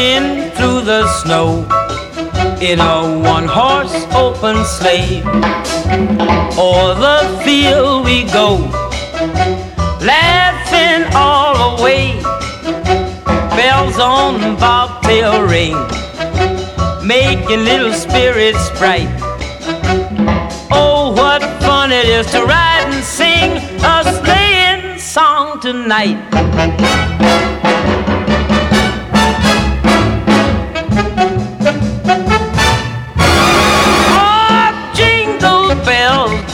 Through the snow in a one horse open sleigh. O'er the field we go laughing all the way. Bells on bobtail ring, making little spirits bright. Oh, what fun it is to ride and sing a sleighing song tonight.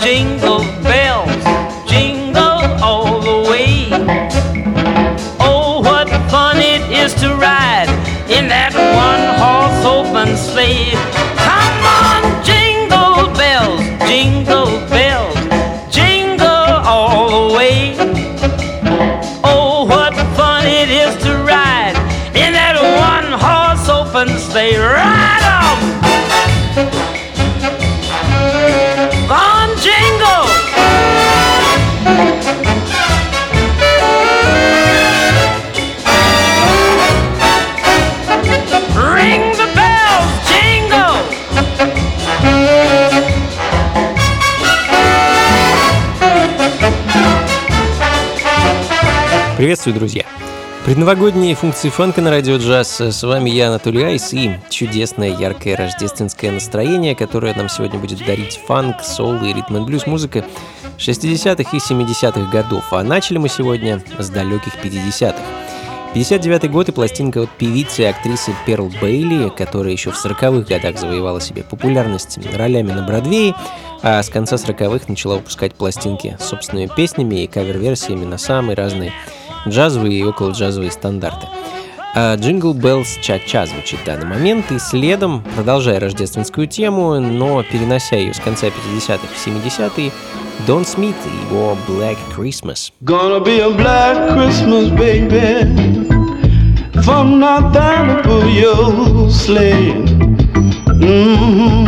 Jingle Приветствую, друзья! Предновогодние функции фанка на радио джаз. С вами я, Анатолий Айс, и чудесное, яркое рождественское настроение, которое нам сегодня будет дарить фанк, соул и ритм блюз музыка 60-х и 70-х годов. А начали мы сегодня с далеких 50-х. 59 год и пластинка от певицы и актрисы Перл Бейли, которая еще в 40-х годах завоевала себе популярность ролями на Бродвее, а с конца 40-х начала выпускать пластинки с собственными песнями и кавер-версиями на самые разные джазовые и около джазовые стандарты. А Jingle Bells Cha-Cha звучит в данный момент, и следом, продолжая рождественскую тему, но перенося ее с конца 50-х в 70-е, Дон Смит и его Black Christmas. Gonna be a black Christmas, baby. From not there to your sleigh. hmm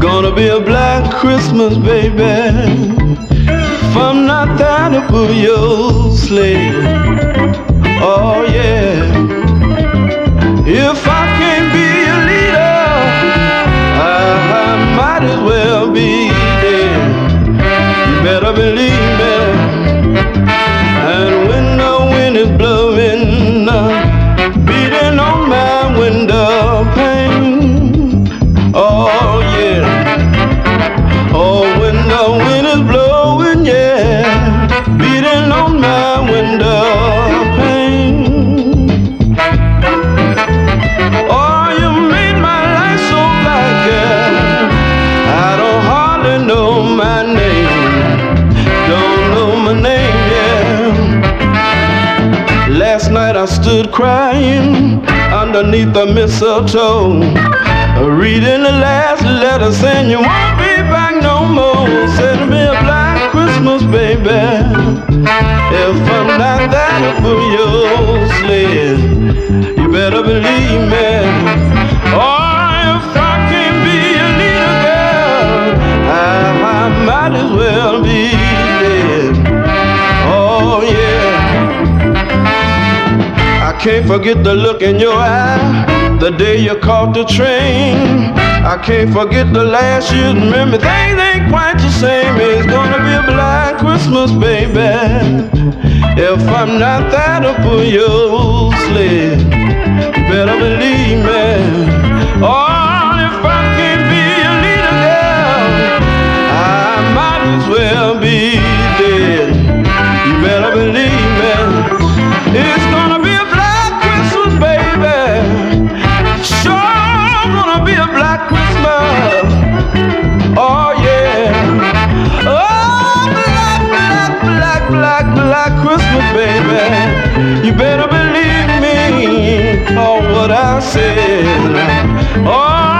Gonna be a black Christmas, baby. From not there to put your sleigh. Oh yeah. If I crying underneath the mistletoe, reading the last letter saying you won't be back no more. Send me a black Christmas, baby. If I'm not there for your sled, you better believe me. Oh, if I can't be a little girl, I, I might as well be dead. Can't forget the look in your eye the day you caught the train. I can't forget the last year's memory. Things ain't quite the same. It's gonna be a black Christmas, baby. If I'm not there to pull your you better believe me. Baby. You better believe me on what I said. Oh,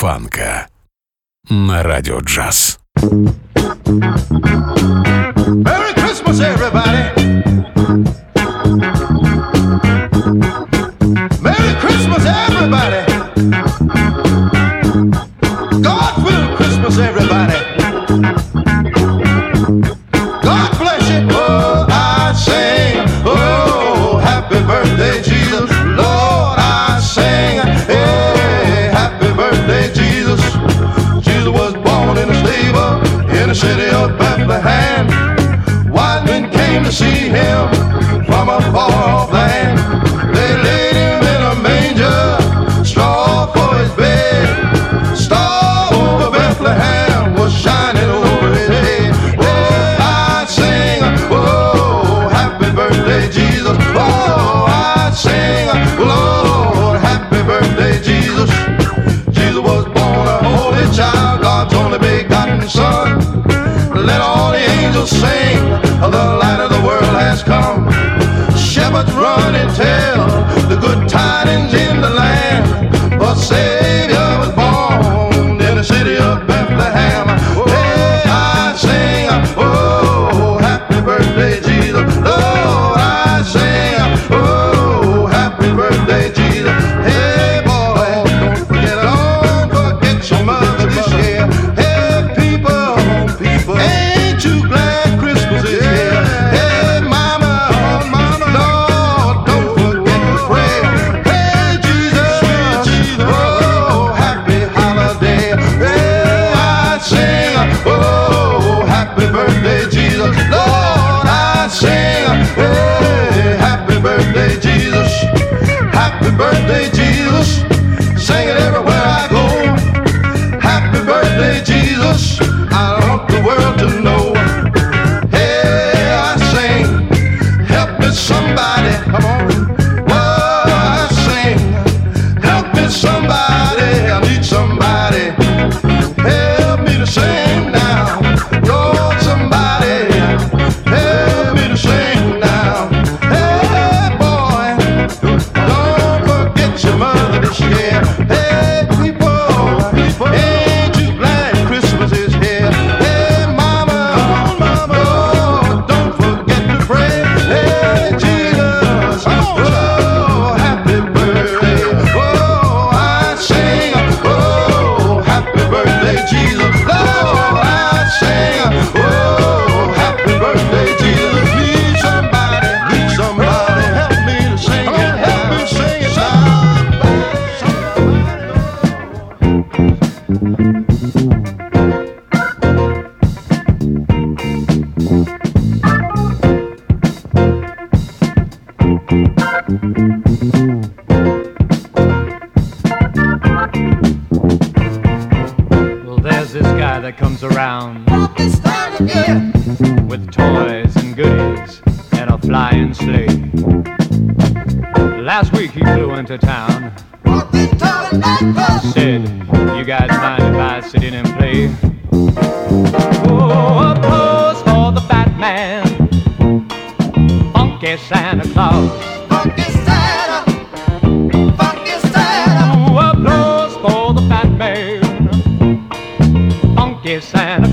фанка на радио джаз. Merry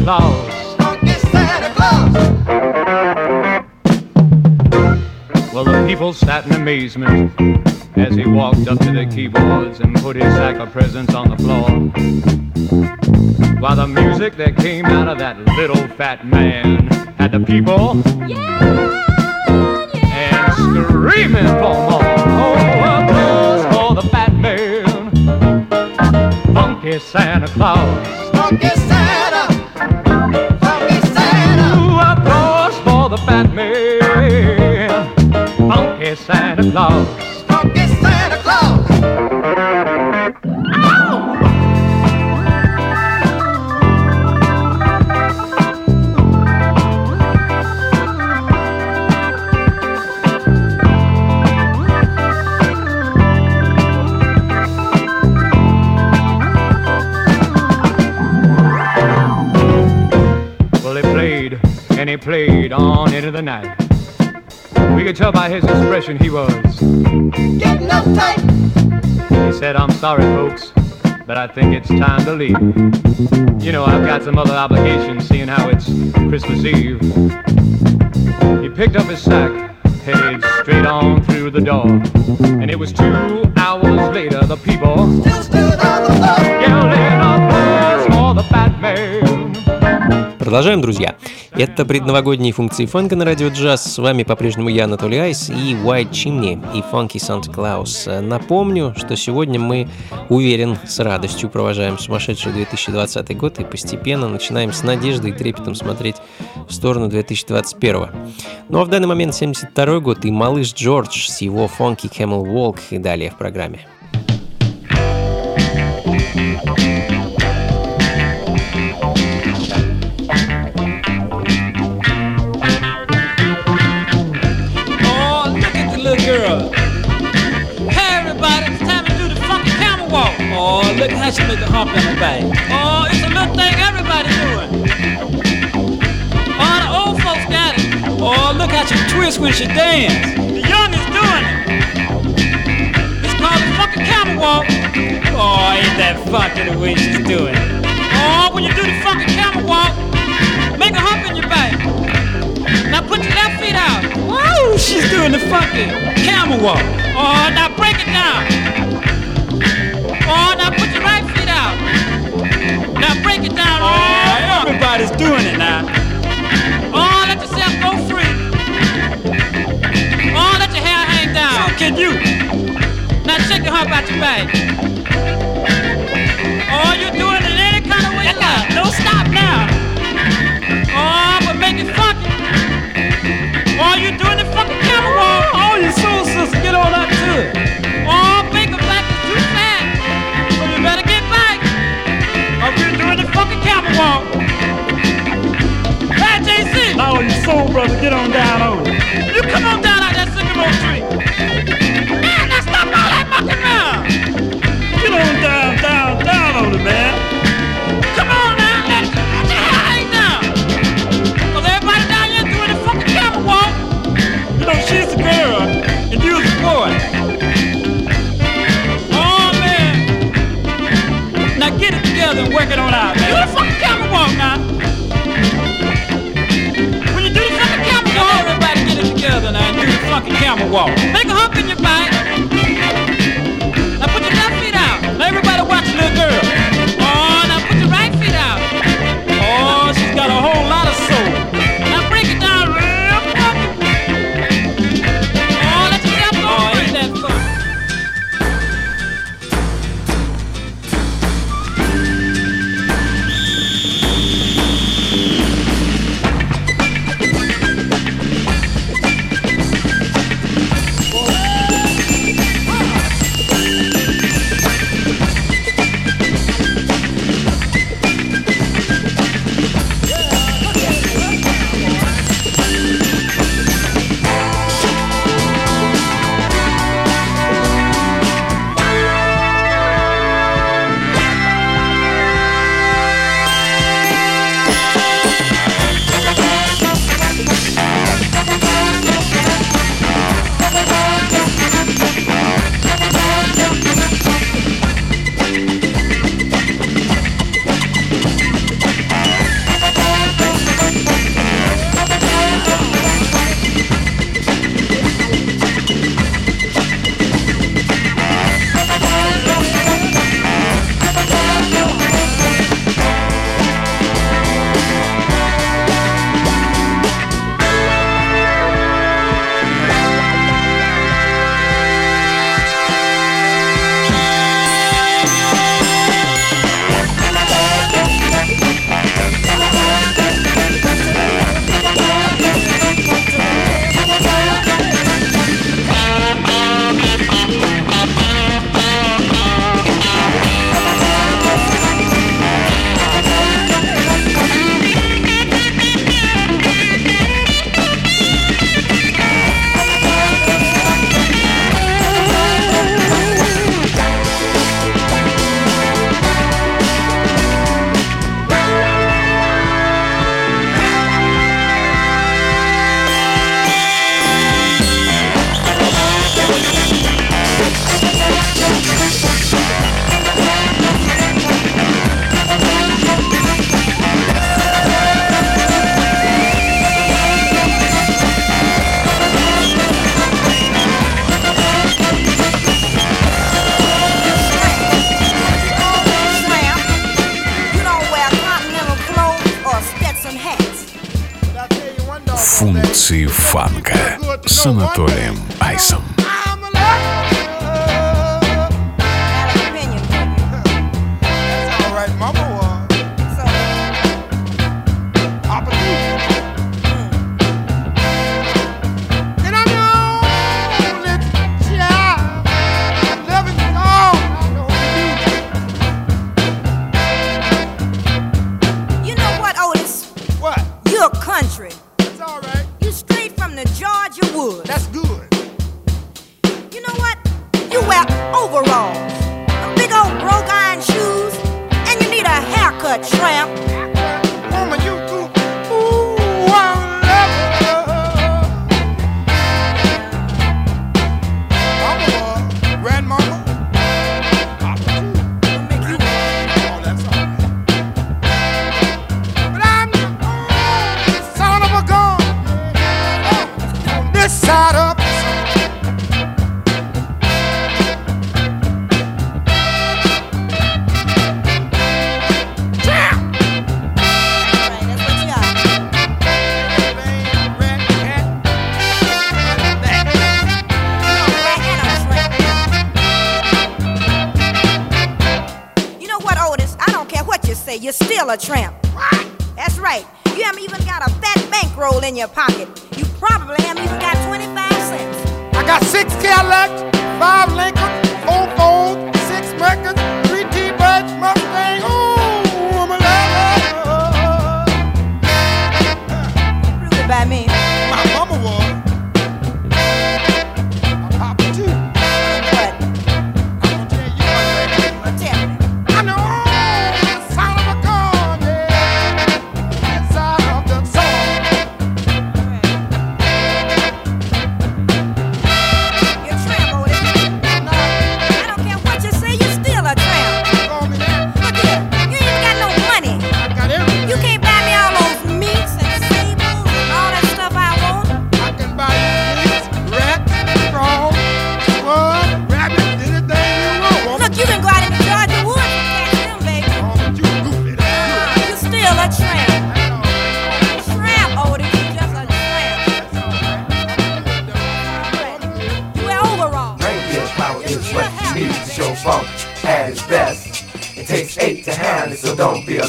Santa Claus. Well, the people sat in amazement as he walked up to the keyboards and put his sack of presents on the floor. While the music that came out of that little fat man had the people and screaming for more. Oh, applause for the fat man, funky Santa Claus. Ooh, Claus. Well, played and he played on into the night. Could tell by his expression he was. Getting uptight. He said, I'm sorry, folks, but I think it's time to leave. You know, I've got some other obligations, seeing how it's Christmas Eve. He picked up his sack, headed straight on through the door. And it was two hours later, the people Продолжаем, друзья. Это предновогодние функции фанка на радио джаз. С вами по-прежнему я, Анатолий Айс, и White Chimney, и Funky Santa Claus. Напомню, что сегодня мы, уверен, с радостью провожаем сумасшедший 2020 год и постепенно начинаем с надеждой и трепетом смотреть в сторону 2021. Ну а в данный момент 72 год и малыш Джордж с его Funky Camel Walk и далее в программе. Oh, look make a hump in her back. Oh, it's a little thing everybody doing. Oh, the old folks got it. Oh, look how she twist when she dance. The young is doing it. It's called the funky camel walk. Oh, ain't that funky the way she's doing it. Oh, when you do the funky camel walk, make a hump in your back. Now put your left feet out. Woo! She's doing the funky camel walk. Oh, now break it down. Oh, now put your it down. Oh, everybody's doing it now. Oh, let yourself go free. Oh, let your hair hang down. So can you? Now shake your hump out your back. Oh, you're doing it any kind of way you like. Don't stop now. Oh, but make it funky. Oh, you're doing the fucking camel walk? Oh, you soul sister, get on up to it. Oh, you soul brother, get on down on it. You come on down out that sycamore tree. Man, now stop all that mucking around. Get on down, down, down on it, man. tramp. dollar tramp. That's right. You haven't even got a fat bankroll in your pocket.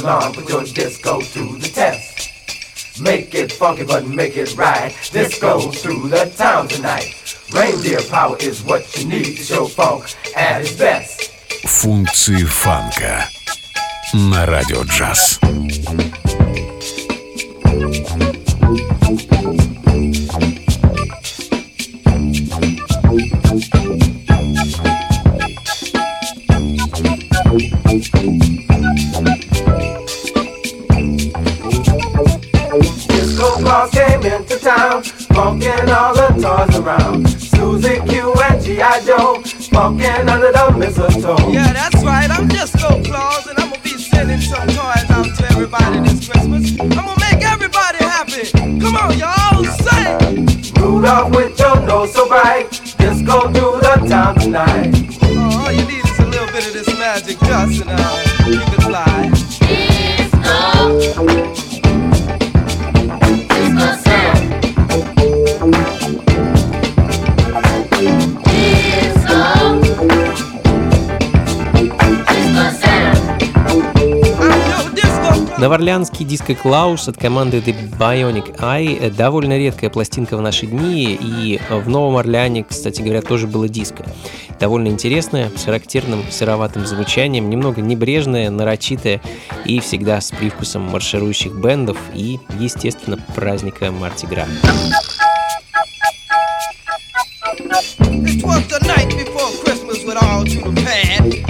long, put your disco to the test. Make it funky, but make it right. Disco through the town tonight. Reindeer power is what you need to show funk at its best. Функции фанка на радио джаз. Новоорлеанский диско Клаус от команды The Bionic Eye э, довольно редкая пластинка в наши дни, и в Новом Орлеане, кстати говоря, тоже было диско. Довольно интересная, с характерным сыроватым звучанием, немного небрежная, нарочитая и всегда с привкусом марширующих бендов и, естественно, праздника Мартигра. It was the night before Christmas with all to the pad.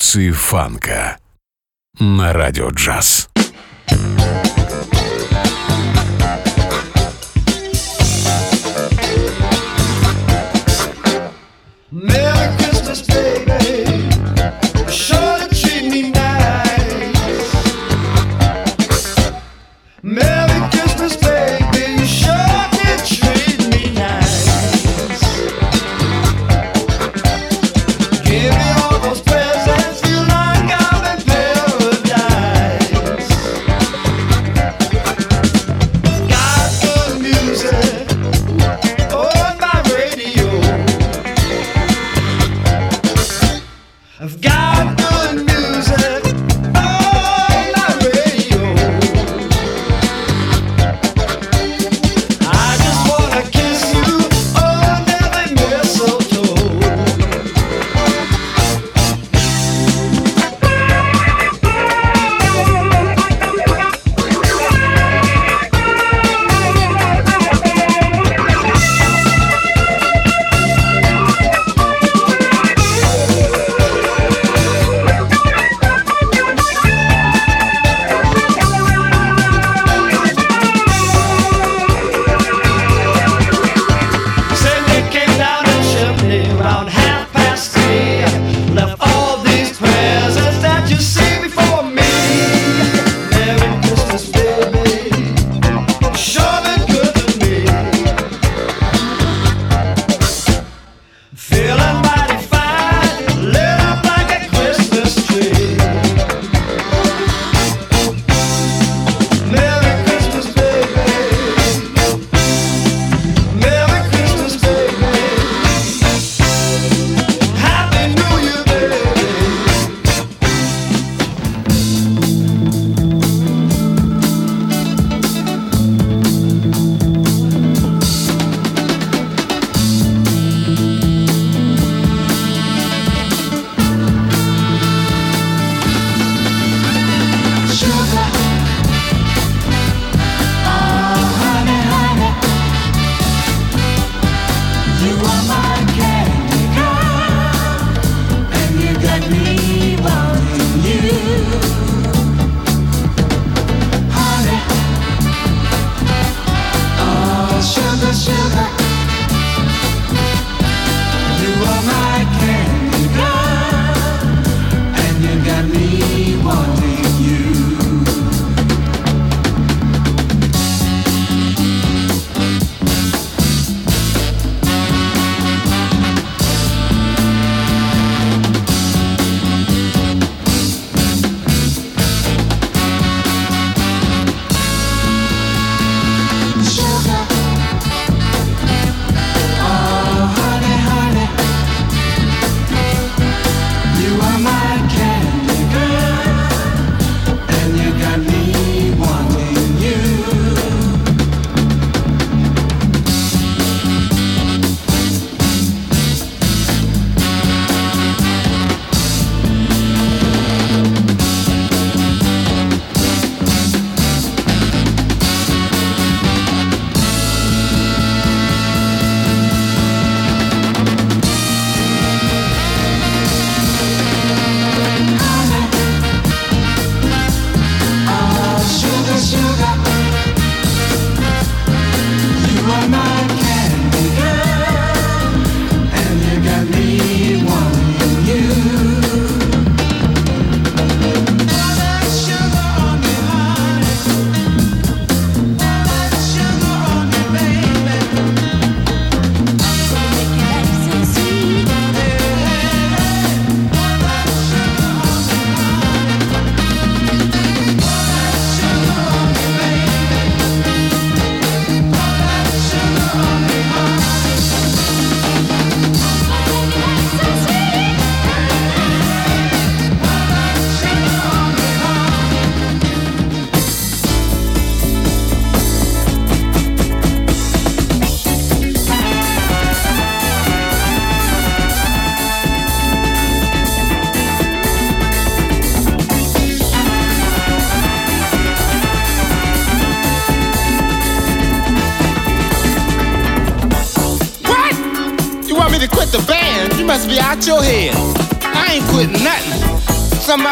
Эволюции фанка на радио джаз.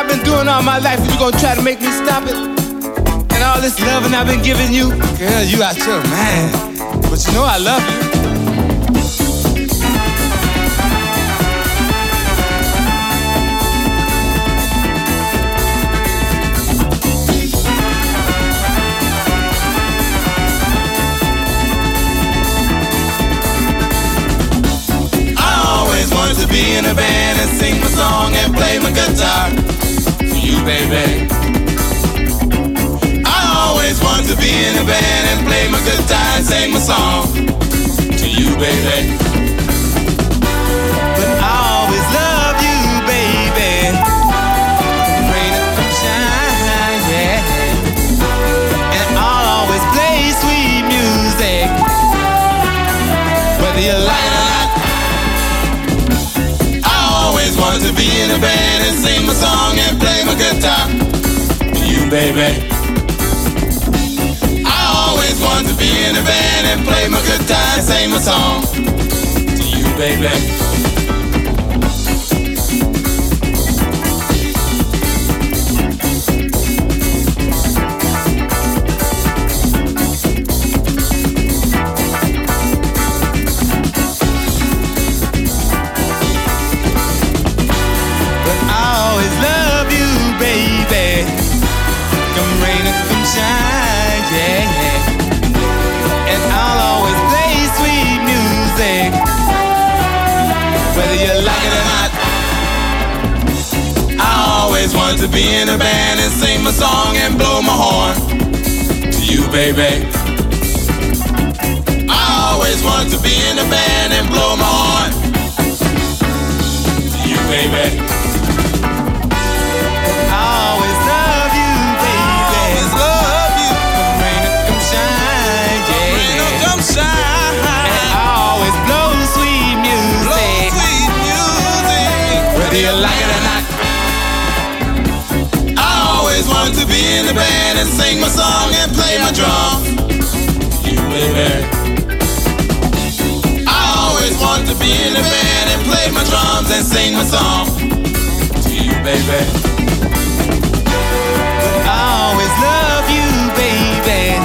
I've been doing all my life and you gonna try to make me stop it? And all this loving I've been giving you, girl, you out your mind. But you know I love you. Baby. I always wanted to be in a band and play my guitar and sing my song to you, baby. Be in a band and sing my song and play my guitar for you, baby. I always wanted to be in a band and play my guitar and sing my song to you, baby. To be in a band and sing my song and blow my horn to you, baby. I always wanted to be in a band and blow my horn to you, baby. In a band and sing my song and play my drum. You, baby. I always wanted to be in a band and play my drums and sing my song to you, baby. I always love you, baby.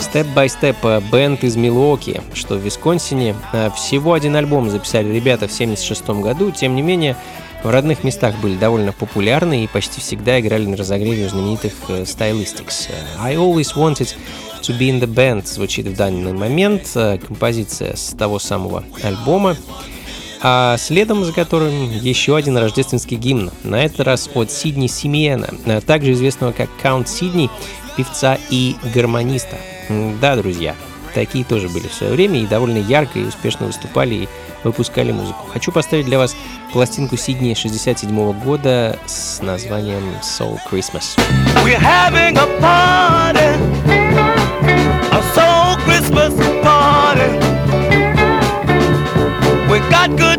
Степ-бай-степ бенд из Милуоки, что в Висконсине. А, Всего один альбом записали ребята в 76 году, тем не менее в родных местах были довольно популярны и почти всегда играли на разогреве у знаменитых Stylistics. Э, I Always Wanted to Be in the Band звучит в данный момент, э, композиция с того самого альбома. А следом за которым еще один рождественский гимн, на этот раз от Сидни Симиена, э, также известного как Каунт Сидни, певца и гармониста. Да, друзья, такие тоже были в свое время и довольно ярко и успешно выступали и выпускали музыку. Хочу поставить для вас пластинку Сидни 67 года с названием Soul Christmas. We're a party, a soul Christmas party. We got good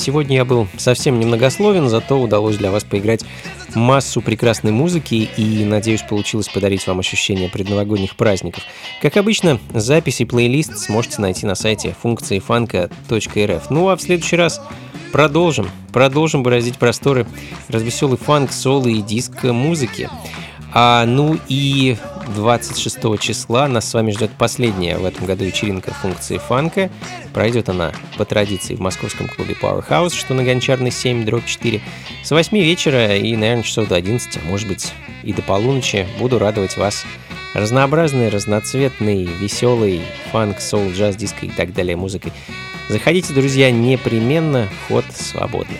сегодня я был совсем немногословен, зато удалось для вас поиграть массу прекрасной музыки и, надеюсь, получилось подарить вам ощущение предновогодних праздников. Как обычно, записи плейлист сможете найти на сайте функции фанка.рф. Ну а в следующий раз продолжим, продолжим бороздить просторы развеселый фанк, соло и диск музыки. А, ну и 26 числа нас с вами ждет последняя в этом году вечеринка функции фанка. Пройдет она по традиции в московском клубе Powerhouse, что на Гончарной 7, дробь 4. С 8 вечера и, наверное, часов до 11, а может быть и до полуночи буду радовать вас разнообразной, разноцветной, веселой фанк, соул, джаз, диско и так далее музыкой. Заходите, друзья, непременно, ход свободный.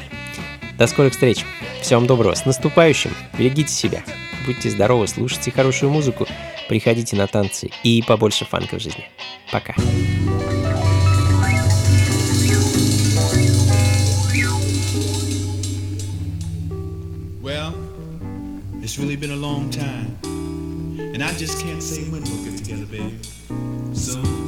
До скорых встреч. Всем доброго. С наступающим. Берегите себя. Будьте здоровы, слушайте хорошую музыку, приходите на танцы и побольше фанка в жизни. Пока. Well, it's really been a long time. And I just can't say when we'll get together, baby. Soon.